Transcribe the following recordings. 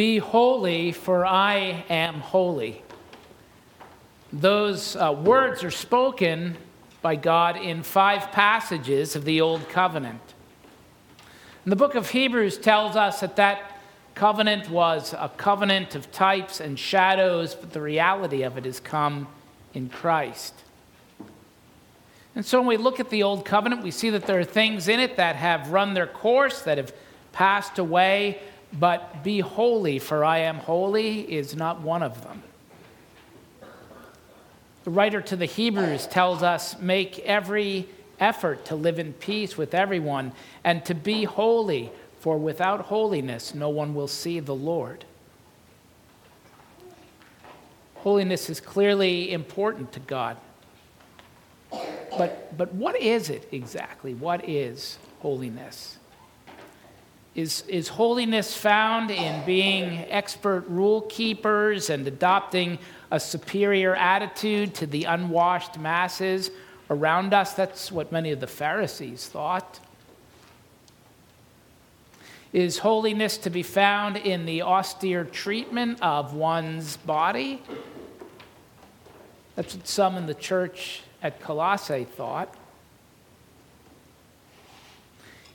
Be holy, for I am holy. Those uh, words are spoken by God in five passages of the Old Covenant. And the book of Hebrews tells us that that covenant was a covenant of types and shadows, but the reality of it has come in Christ. And so when we look at the Old Covenant, we see that there are things in it that have run their course, that have passed away, but be holy, for I am holy, is not one of them. The writer to the Hebrews tells us make every effort to live in peace with everyone and to be holy, for without holiness no one will see the Lord. Holiness is clearly important to God. But, but what is it exactly? What is holiness? Is, is holiness found in being expert rule keepers and adopting a superior attitude to the unwashed masses around us? That's what many of the Pharisees thought. Is holiness to be found in the austere treatment of one's body? That's what some in the church at Colossae thought.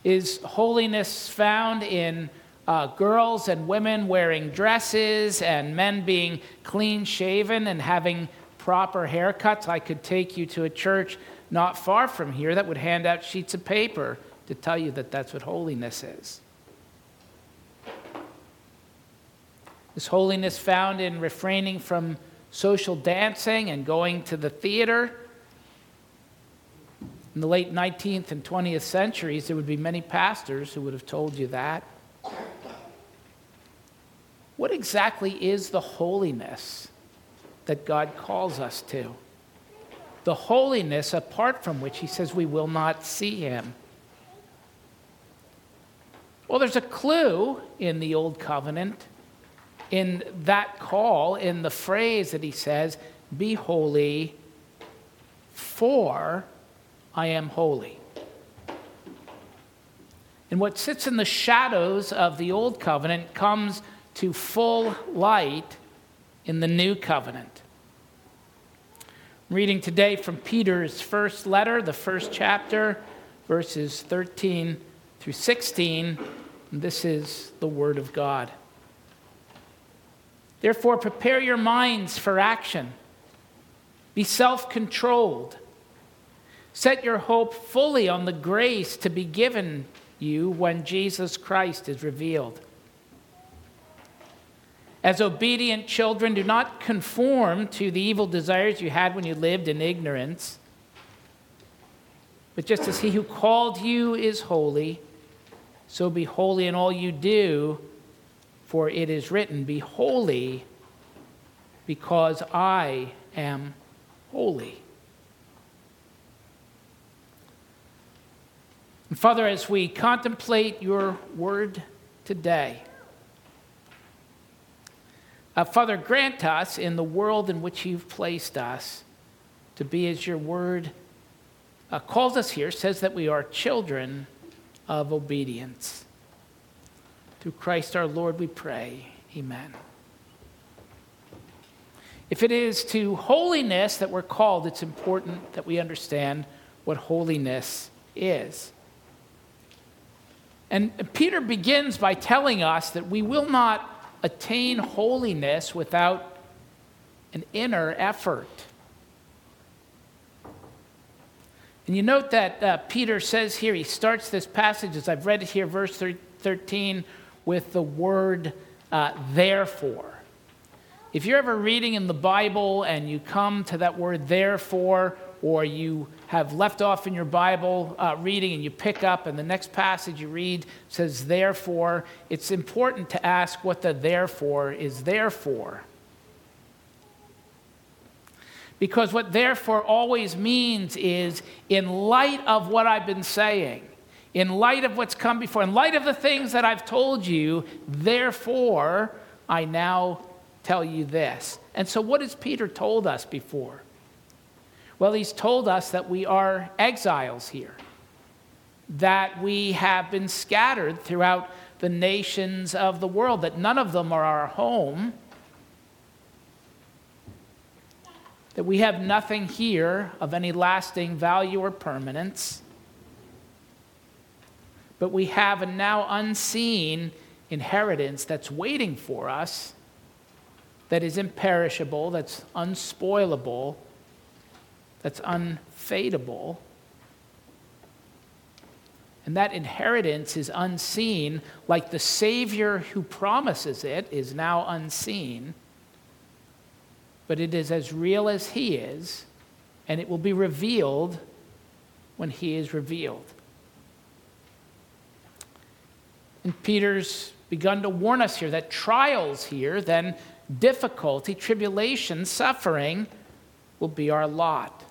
Is holiness found in uh, girls and women wearing dresses and men being clean shaven and having proper haircuts? I could take you to a church not far from here that would hand out sheets of paper to tell you that that's what holiness is. Is holiness found in refraining from social dancing and going to the theater? In the late 19th and 20th centuries, there would be many pastors who would have told you that. What exactly is the holiness that God calls us to? The holiness apart from which he says we will not see him. Well, there's a clue in the Old Covenant in that call, in the phrase that he says, Be holy, for I am holy. And what sits in the shadows of the old covenant comes to full light in the new covenant. I'm reading today from Peter's first letter, the first chapter, verses 13 through 16. And this is the Word of God. Therefore, prepare your minds for action. Be self controlled Set your hope fully on the grace to be given you when Jesus Christ is revealed. As obedient children, do not conform to the evil desires you had when you lived in ignorance. But just as he who called you is holy, so be holy in all you do, for it is written, Be holy, because I am holy. And Father, as we contemplate your word today, uh, Father, grant us in the world in which you've placed us to be as your word uh, calls us here, says that we are children of obedience. Through Christ our Lord, we pray. Amen. If it is to holiness that we're called, it's important that we understand what holiness is. And Peter begins by telling us that we will not attain holiness without an inner effort. And you note that uh, Peter says here, he starts this passage, as I've read it here, verse 13, with the word uh, therefore. If you're ever reading in the Bible and you come to that word therefore, or you have left off in your Bible uh, reading and you pick up, and the next passage you read says, therefore, it's important to ask what the therefore is there for. Because what therefore always means is, in light of what I've been saying, in light of what's come before, in light of the things that I've told you, therefore, I now tell you this. And so, what has Peter told us before? Well, he's told us that we are exiles here, that we have been scattered throughout the nations of the world, that none of them are our home, that we have nothing here of any lasting value or permanence, but we have a now unseen inheritance that's waiting for us that is imperishable, that's unspoilable, that's unfadable. And that inheritance is unseen, like the Savior who promises it is now unseen. But it is as real as He is, and it will be revealed when He is revealed. And Peter's begun to warn us here that trials here, then difficulty, tribulation, suffering will be our lot.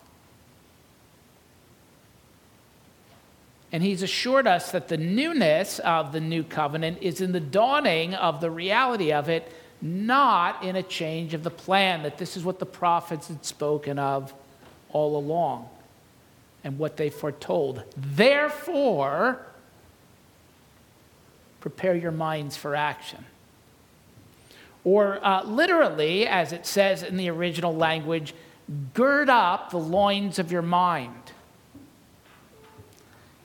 And he's assured us that the newness of the new covenant is in the dawning of the reality of it, not in a change of the plan, that this is what the prophets had spoken of all along and what they foretold. Therefore, prepare your minds for action. Or uh, literally, as it says in the original language, gird up the loins of your mind.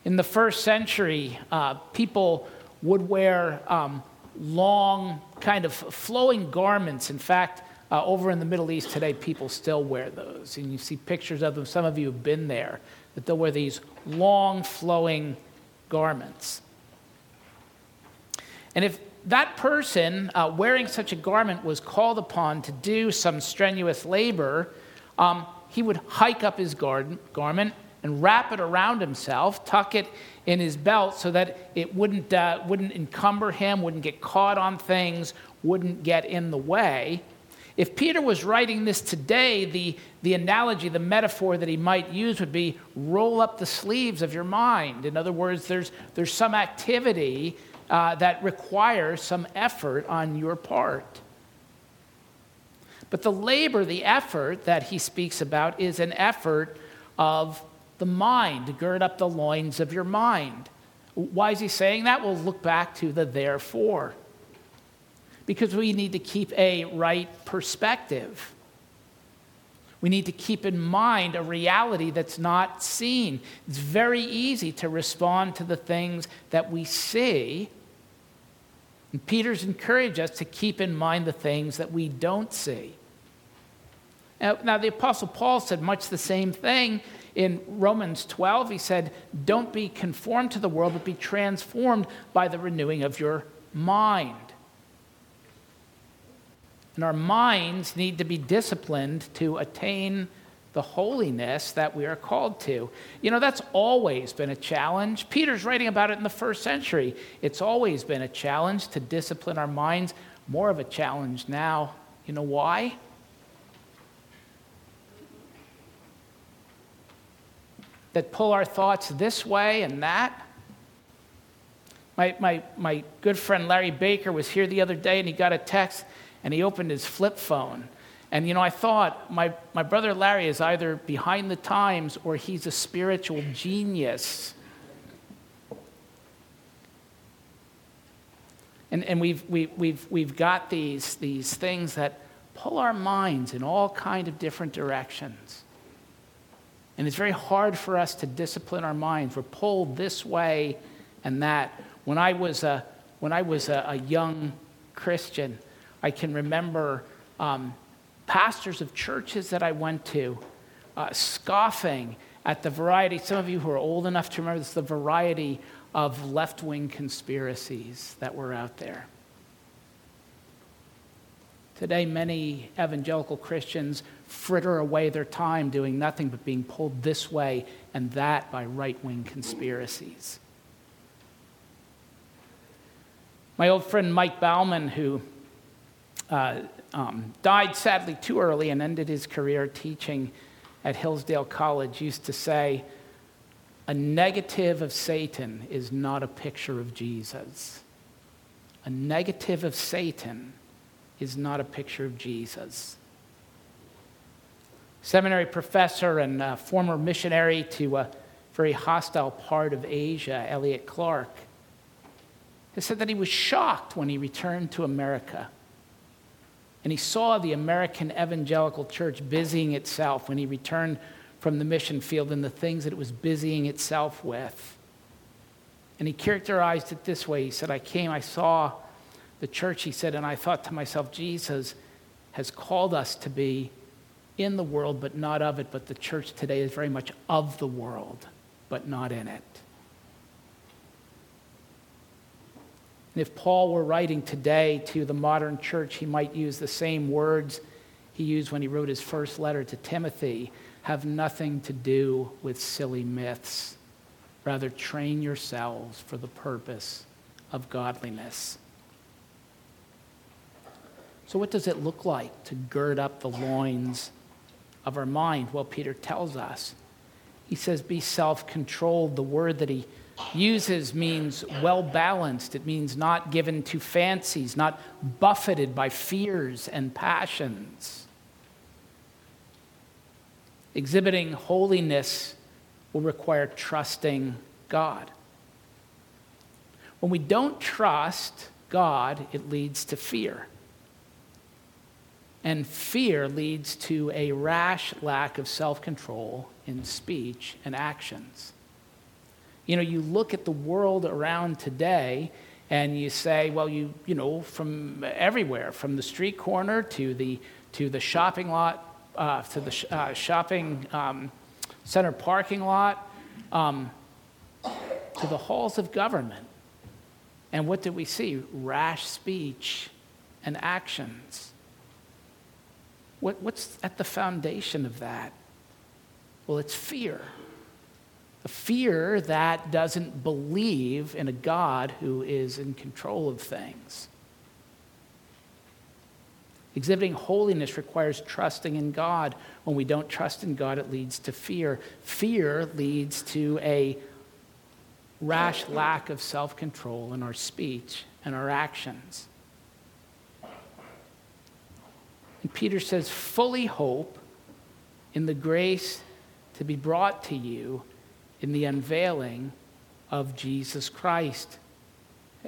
In the first century, uh, people would wear um, long, kind of flowing garments. In fact, uh, over in the Middle East today, people still wear those. And you see pictures of them. Some of you have been there, that they'll wear these long, flowing garments. And if that person uh, wearing such a garment was called upon to do some strenuous labor, um, he would hike up his garment and wrap it around himself, tuck it in his belt so that it wouldn't, uh, wouldn't encumber him, wouldn't get caught on things, wouldn't get in the way. If Peter was writing this today, the, the analogy, the metaphor that he might use would be roll up the sleeves of your mind. In other words, there's, there's some activity uh, that requires some effort on your part. But the labor, the effort that he speaks about is an effort of the mind, gird up the loins of your mind. Why is he saying that? We'll look back to the therefore. Because we need to keep a right perspective. We need to keep in mind a reality that's not seen. It's very easy to respond to the things that we see and Peter's encouraged us to keep in mind the things that we don't see. Now, now, the Apostle Paul said much the same thing in Romans 12. He said, Don't be conformed to the world, but be transformed by the renewing of your mind. And our minds need to be disciplined to attain the holiness that we are called to. You know, that's always been a challenge. Peter's writing about it in the first century. It's always been a challenge to discipline our minds, more of a challenge now. You know why? That pull our thoughts this way and that. My, my, my good friend Larry Baker was here the other day and he got a text and he opened his flip phone and you know, I thought my, my brother Larry is either behind the times or he's a spiritual genius. And, and we've, we, we've, we've got these, these things that pull our minds in all kind of different directions. And it's very hard for us to discipline our minds. We're pulled this way and that. When I was a, when I was a, a young Christian, I can remember um, pastors of churches that I went to uh, scoffing at the variety, some of you who are old enough to remember this, the variety of left wing conspiracies that were out there. Today, many evangelical Christians fritter away their time doing nothing but being pulled this way and that by right wing conspiracies. My old friend Mike Bauman, who uh, um, died sadly too early and ended his career teaching at Hillsdale College, used to say, A negative of Satan is not a picture of Jesus. A negative of Satan is not a picture of Jesus. Seminary professor and uh, former missionary to a very hostile part of Asia, Elliot Clark, It said that he was shocked when he returned to America. And he saw the American evangelical church busying itself when he returned from the mission field and the things that it was busying itself with. And he characterized it this way He said, I came, I saw the church, he said, and I thought to myself, Jesus has called us to be in the world, but not of it. But the church today is very much of the world, but not in it. And if Paul were writing today to the modern church, he might use the same words he used when he wrote his first letter to Timothy have nothing to do with silly myths. Rather, train yourselves for the purpose of godliness. So, what does it look like to gird up the loins of our mind? Well, Peter tells us. He says, Be self controlled. The word that he uses means well balanced, it means not given to fancies, not buffeted by fears and passions. Exhibiting holiness will require trusting God. When we don't trust God, it leads to fear. And fear leads to a rash lack of self control in speech and actions. You know, you look at the world around today and you say, well, you, you know, from everywhere, from the street corner to the, to the shopping lot, uh, to the sh- uh, shopping um, center parking lot, um, to the halls of government. And what did we see? Rash speech and actions. What, what's at the foundation of that? Well, it's fear. A fear that doesn't believe in a God who is in control of things. Exhibiting holiness requires trusting in God. When we don't trust in God, it leads to fear. Fear leads to a rash lack of self control in our speech and our actions. And Peter says, fully hope in the grace to be brought to you in the unveiling of Jesus Christ.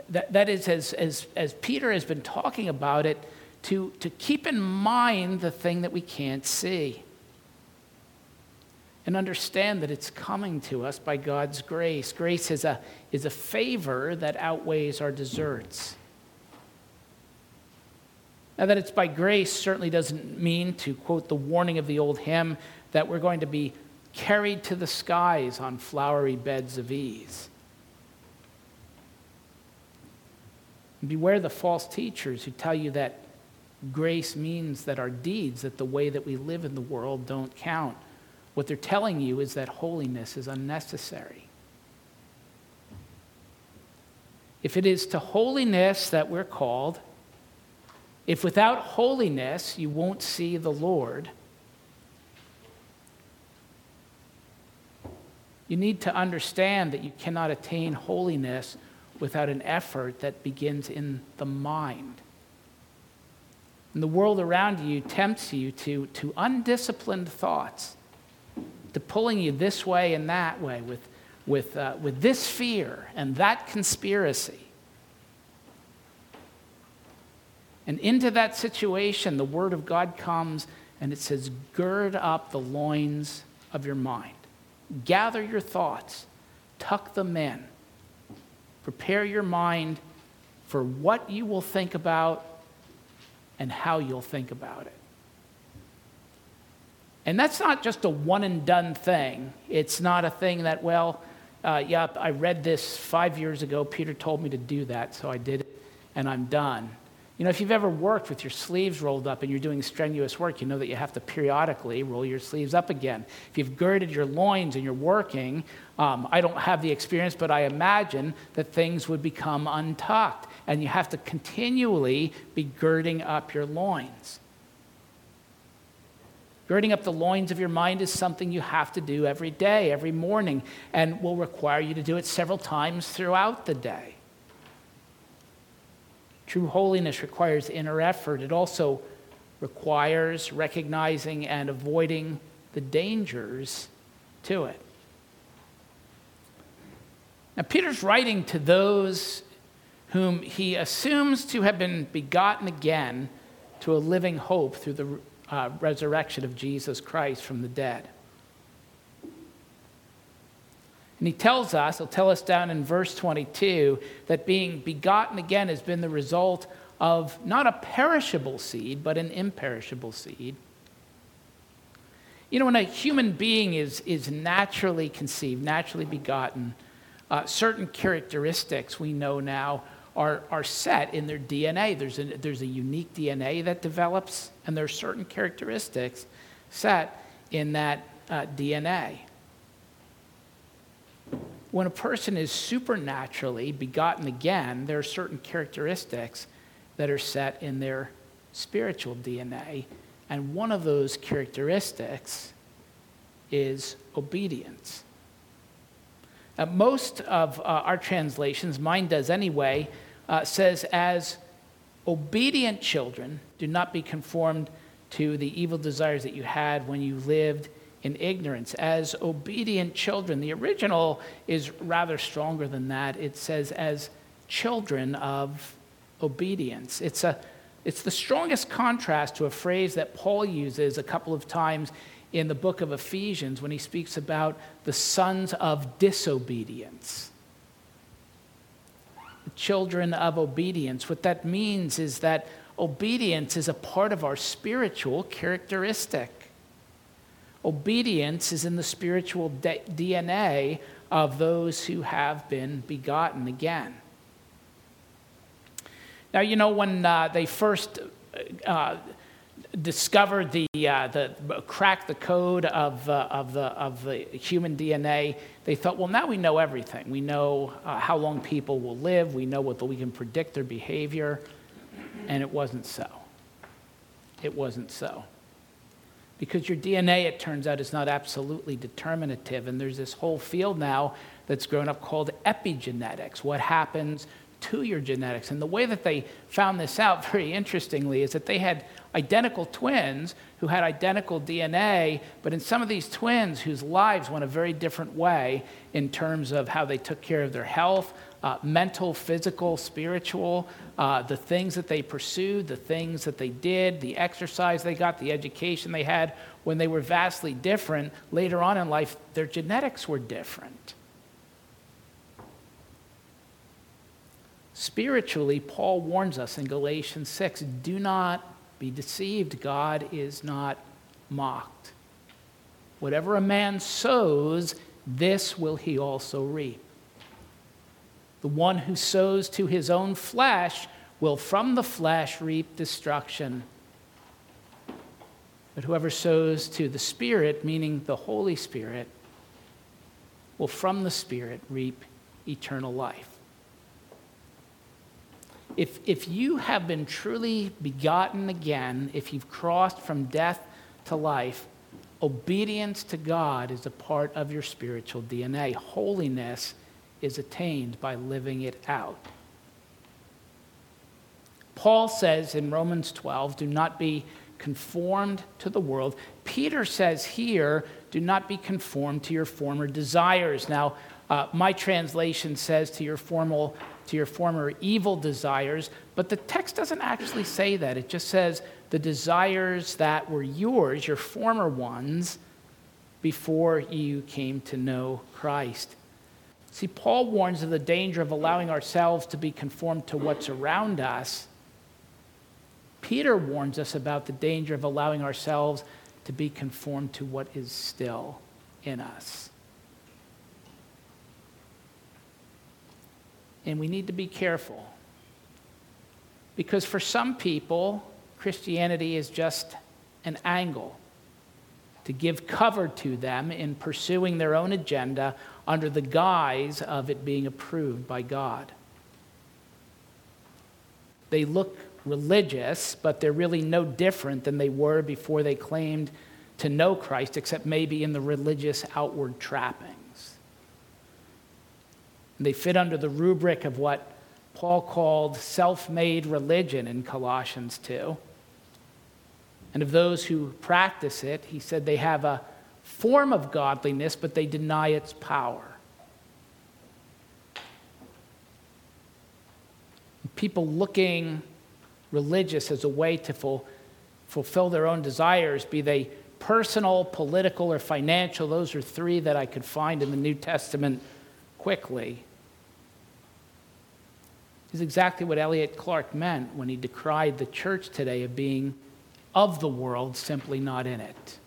That, that is, as, as, as Peter has been talking about it, to, to keep in mind the thing that we can't see. And understand that it's coming to us by God's grace. Grace is a, is a favor that outweighs our deserts. Now, that it's by grace certainly doesn't mean, to quote the warning of the old hymn, that we're going to be carried to the skies on flowery beds of ease. Beware the false teachers who tell you that grace means that our deeds, that the way that we live in the world, don't count. What they're telling you is that holiness is unnecessary. If it is to holiness that we're called, if without holiness you won't see the Lord, you need to understand that you cannot attain holiness without an effort that begins in the mind. And the world around you tempts you to, to undisciplined thoughts, to pulling you this way and that way with, with, uh, with this fear and that conspiracy. And into that situation, the Word of God comes and it says, Gird up the loins of your mind. Gather your thoughts, tuck them in. Prepare your mind for what you will think about and how you'll think about it. And that's not just a one and done thing. It's not a thing that, well, uh, yep, I read this five years ago. Peter told me to do that, so I did it, and I'm done. You know, if you've ever worked with your sleeves rolled up and you're doing strenuous work, you know that you have to periodically roll your sleeves up again. If you've girded your loins and you're working, um, I don't have the experience, but I imagine that things would become untucked, and you have to continually be girding up your loins. Girding up the loins of your mind is something you have to do every day, every morning, and will require you to do it several times throughout the day. True holiness requires inner effort. It also requires recognizing and avoiding the dangers to it. Now, Peter's writing to those whom he assumes to have been begotten again to a living hope through the uh, resurrection of Jesus Christ from the dead. And he tells us, he'll tell us down in verse 22, that being begotten again has been the result of not a perishable seed, but an imperishable seed. You know, when a human being is, is naturally conceived, naturally begotten, uh, certain characteristics we know now are, are set in their DNA. There's a, there's a unique DNA that develops, and there are certain characteristics set in that uh, DNA when a person is supernaturally begotten again, there are certain characteristics that are set in their spiritual DNA. And one of those characteristics is obedience. Uh, most of uh, our translations, mine does anyway, uh, says, as obedient children, do not be conformed to the evil desires that you had when you lived in ignorance, as obedient children. The original is rather stronger than that. It says, as children of obedience. It's, a, it's the strongest contrast to a phrase that Paul uses a couple of times in the book of Ephesians when he speaks about the sons of disobedience. Children of obedience. What that means is that obedience is a part of our spiritual characteristic. Obedience is in the spiritual DNA of those who have been begotten again. Now, you know, when uh, they first uh, discovered the, uh, the cracked the code of, uh, of, the, of the human DNA, they thought, well, now we know everything. We know uh, how long people will live, we know what we can predict their behavior, and it wasn't so. It wasn't so because your DNA, it turns out, is not absolutely determinative. And there's this whole field now that's grown up called epigenetics what happens to your genetics. And the way that they found this out, very interestingly, is that they had identical twins who had identical DNA, but in some of these twins whose lives went a very different way in terms of how they took care of their health, uh, mental, physical, spiritual, uh, the things that they pursued, the things that they did, the exercise they got, the education they had, when they were vastly different, later on in life, their genetics were different. Spiritually, Paul warns us in Galatians 6 do not be deceived. God is not mocked. Whatever a man sows, this will he also reap. The one who sows to his own flesh will from the flesh reap destruction. But whoever sows to the Spirit, meaning the Holy Spirit, will from the Spirit reap eternal life. If, if you have been truly begotten again, if you've crossed from death to life, obedience to God is a part of your spiritual DNA. Holiness is attained by living it out. Paul says in Romans 12, do not be conformed to the world. Peter says here, do not be conformed to your former desires. Now, uh, my translation says to your formal to your former evil desires, but the text doesn't actually say that. It just says the desires that were yours, your former ones, before you came to know Christ. See, Paul warns of the danger of allowing ourselves to be conformed to what's around us. Peter warns us about the danger of allowing ourselves to be conformed to what is still in us. And we need to be careful. Because for some people, Christianity is just an angle to give cover to them in pursuing their own agenda under the guise of it being approved by God. They look religious, but they're really no different than they were before they claimed to know Christ, except maybe in the religious outward trappings. They fit under the rubric of what Paul called self made religion in Colossians 2. And of those who practice it, he said they have a form of godliness, but they deny its power. people looking religious as a way to ful- fulfill their own desires, be they personal, political, or financial. Those are three that I could find in the New Testament quickly. Is exactly what Elliot Clark meant when he decried the church today of being of the world, simply not in it.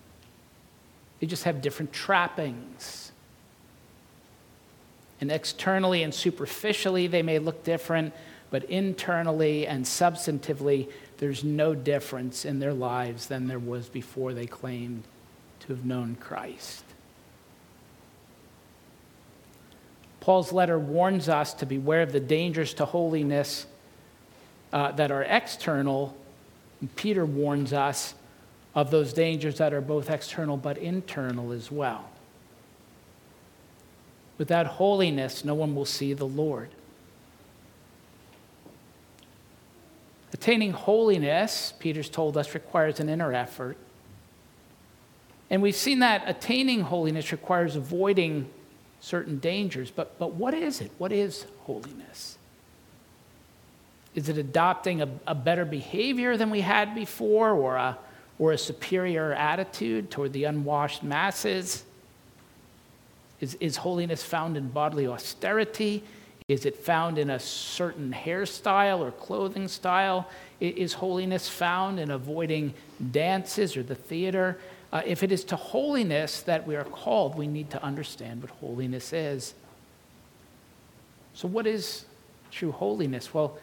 They just have different trappings. And externally and superficially, they may look different, but internally and substantively, there's no difference in their lives than there was before they claimed to have known Christ. Paul's letter warns us to beware of the dangers to holiness uh, that are external. And Peter warns us of those dangers that are both external but internal as well. Without holiness, no one will see the Lord. Attaining holiness, Peter's told us, requires an inner effort. And we've seen that attaining holiness requires avoiding certain dangers. But, but what is it? What is holiness? Is it adopting a, a better behavior than we had before or a, or a superior attitude toward the unwashed masses? Is, is holiness found in bodily austerity? Is it found in a certain hairstyle or clothing style? Is holiness found in avoiding dances or the theater? Uh, if it is to holiness that we are called, we need to understand what holiness is. So, what is true holiness? Well,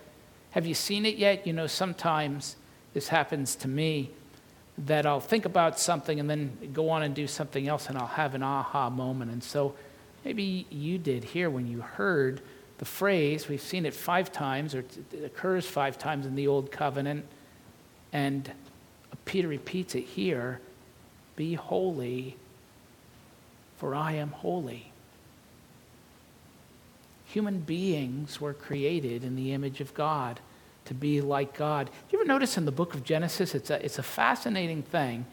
have you seen it yet? You know, sometimes this happens to me that I'll think about something and then go on and do something else, and I'll have an aha moment. And so, maybe you did here when you heard the phrase, we've seen it five times, or it occurs five times in the Old Covenant, and Peter repeats it here Be holy, for I am holy. Human beings were created in the image of God to be like God. Do you ever notice in the book of Genesis, it's a, it's a fascinating thing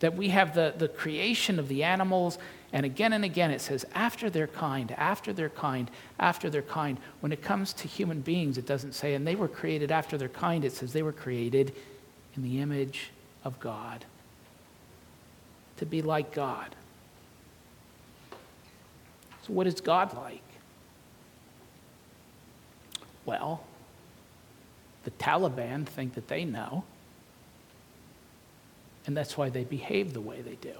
that we have the, the creation of the animals and again and again, it says, after their kind, after their kind, after their kind. When it comes to human beings, it doesn't say, and they were created after their kind. It says they were created in the image of God, to be like God. So, what is God like? Well, the Taliban think that they know, and that's why they behave the way they do.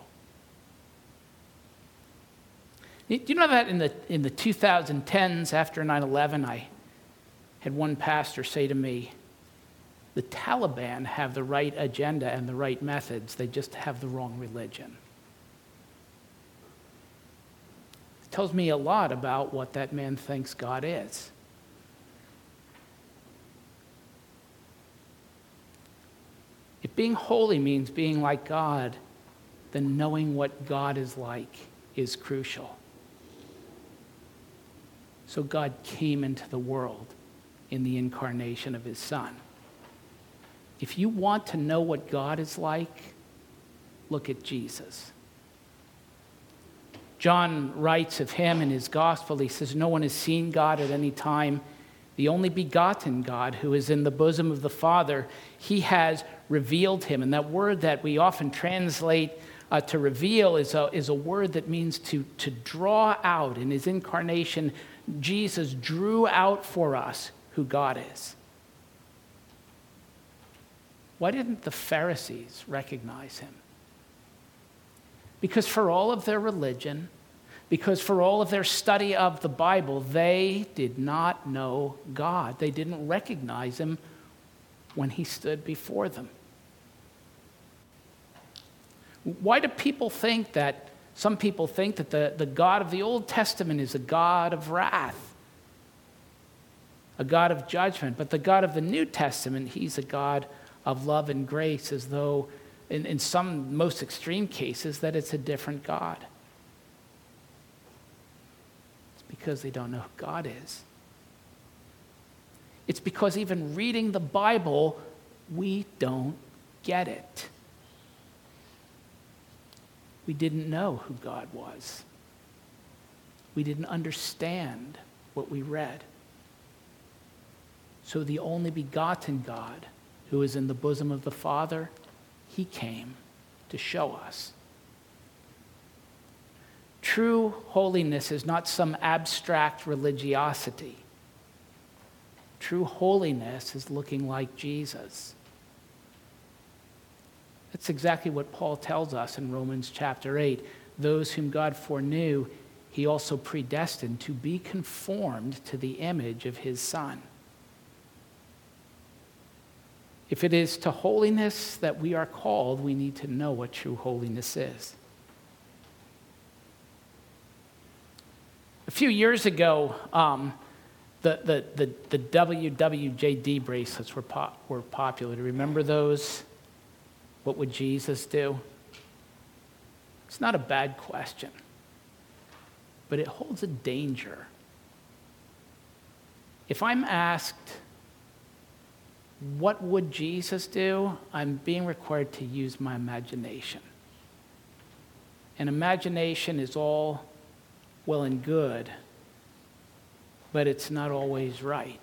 Do you know that in the, in the 2010s after 9 11, I had one pastor say to me, the Taliban have the right agenda and the right methods, they just have the wrong religion. It tells me a lot about what that man thinks God is. Being holy means being like God, then knowing what God is like is crucial. So God came into the world in the incarnation of his Son. If you want to know what God is like, look at Jesus. John writes of him in his gospel, he says, No one has seen God at any time. The only begotten God who is in the bosom of the Father, he has revealed him. And that word that we often translate uh, to reveal is a, is a word that means to, to draw out. In his incarnation, Jesus drew out for us who God is. Why didn't the Pharisees recognize him? Because for all of their religion, because for all of their study of the Bible, they did not know God. They didn't recognize him when he stood before them. Why do people think that some people think that the, the God of the Old Testament is a God of wrath, a God of judgment, but the God of the New Testament, he's a God of love and grace, as though, in, in some most extreme cases, that it's a different God. It's because they don't know who God is. It's because even reading the Bible, we don't get it we didn't know who God was. We didn't understand what we read. So the only begotten God, who is in the bosom of the Father, he came to show us. True holiness is not some abstract religiosity. True holiness is looking like Jesus. That's exactly what Paul tells us in Romans chapter 8. Those whom God foreknew, he also predestined to be conformed to the image of his Son. If it is to holiness that we are called, we need to know what true holiness is. A few years ago, um, the, the, the, the WWJD bracelets were, po- were popular. Do you remember those? What would Jesus do? It's not a bad question, but it holds a danger. If I'm asked, what would Jesus do? I'm being required to use my imagination. And imagination is all well and good, but it's not always right.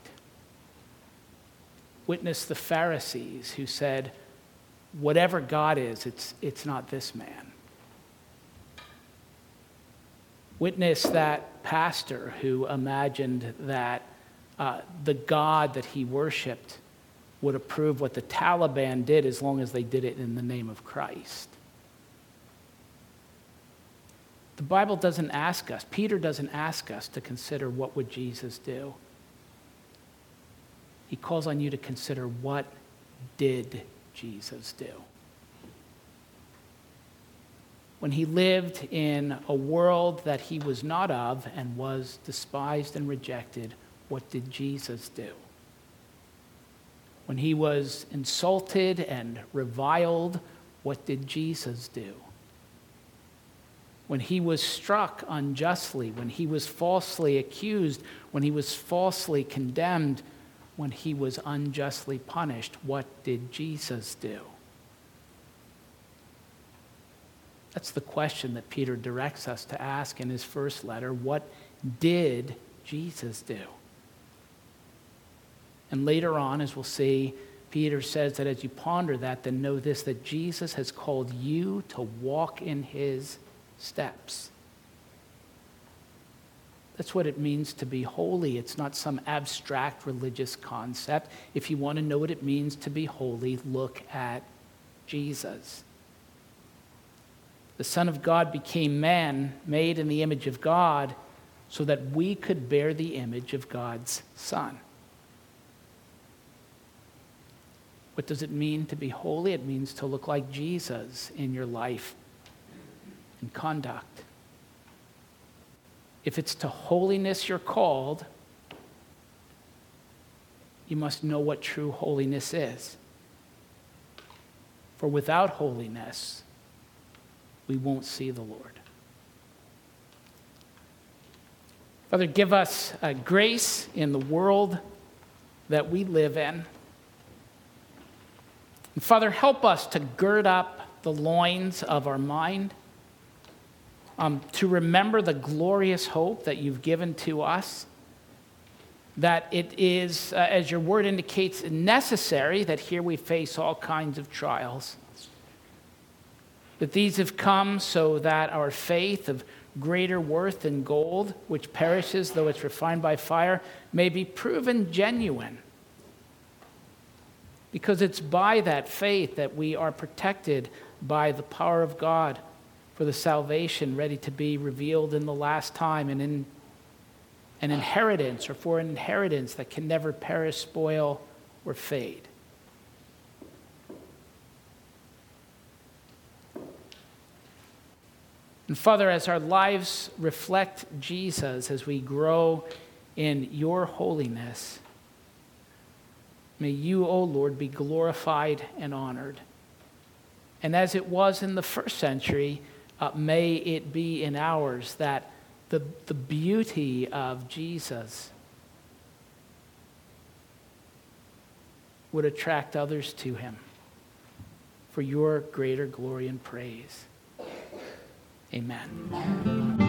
Witness the Pharisees who said, whatever God is, it's, it's not this man. Witness that pastor who imagined that uh, the God that he worshiped would approve what the Taliban did as long as they did it in the name of Christ. The Bible doesn't ask us, Peter doesn't ask us to consider what would Jesus do. He calls on you to consider what did Jesus do? When he lived in a world that he was not of and was despised and rejected, what did Jesus do? When he was insulted and reviled, what did Jesus do? When he was struck unjustly, when he was falsely accused, when he was falsely condemned, when he was unjustly punished, what did Jesus do? That's the question that Peter directs us to ask in his first letter. What did Jesus do? And later on, as we'll see, Peter says that as you ponder that, then know this that Jesus has called you to walk in his steps. That's what it means to be holy. It's not some abstract religious concept. If you want to know what it means to be holy, look at Jesus. The Son of God became man, made in the image of God, so that we could bear the image of God's Son. What does it mean to be holy? It means to look like Jesus in your life and conduct. If it's to holiness you're called, you must know what true holiness is. For without holiness, we won't see the Lord. Father, give us uh, grace in the world that we live in. And Father, help us to gird up the loins of our mind um, to remember the glorious hope that you've given to us. That it is, uh, as your word indicates, necessary that here we face all kinds of trials. That these have come so that our faith of greater worth than gold, which perishes though it's refined by fire, may be proven genuine. Because it's by that faith that we are protected by the power of God for the salvation ready to be revealed in the last time and in an inheritance or for an inheritance that can never perish, spoil, or fade. And Father, as our lives reflect Jesus, as we grow in your holiness, may you, O Lord, be glorified and honored. And as it was in the first century, uh, may it be in ours that the, the beauty of Jesus would attract others to him for your greater glory and praise. Amen.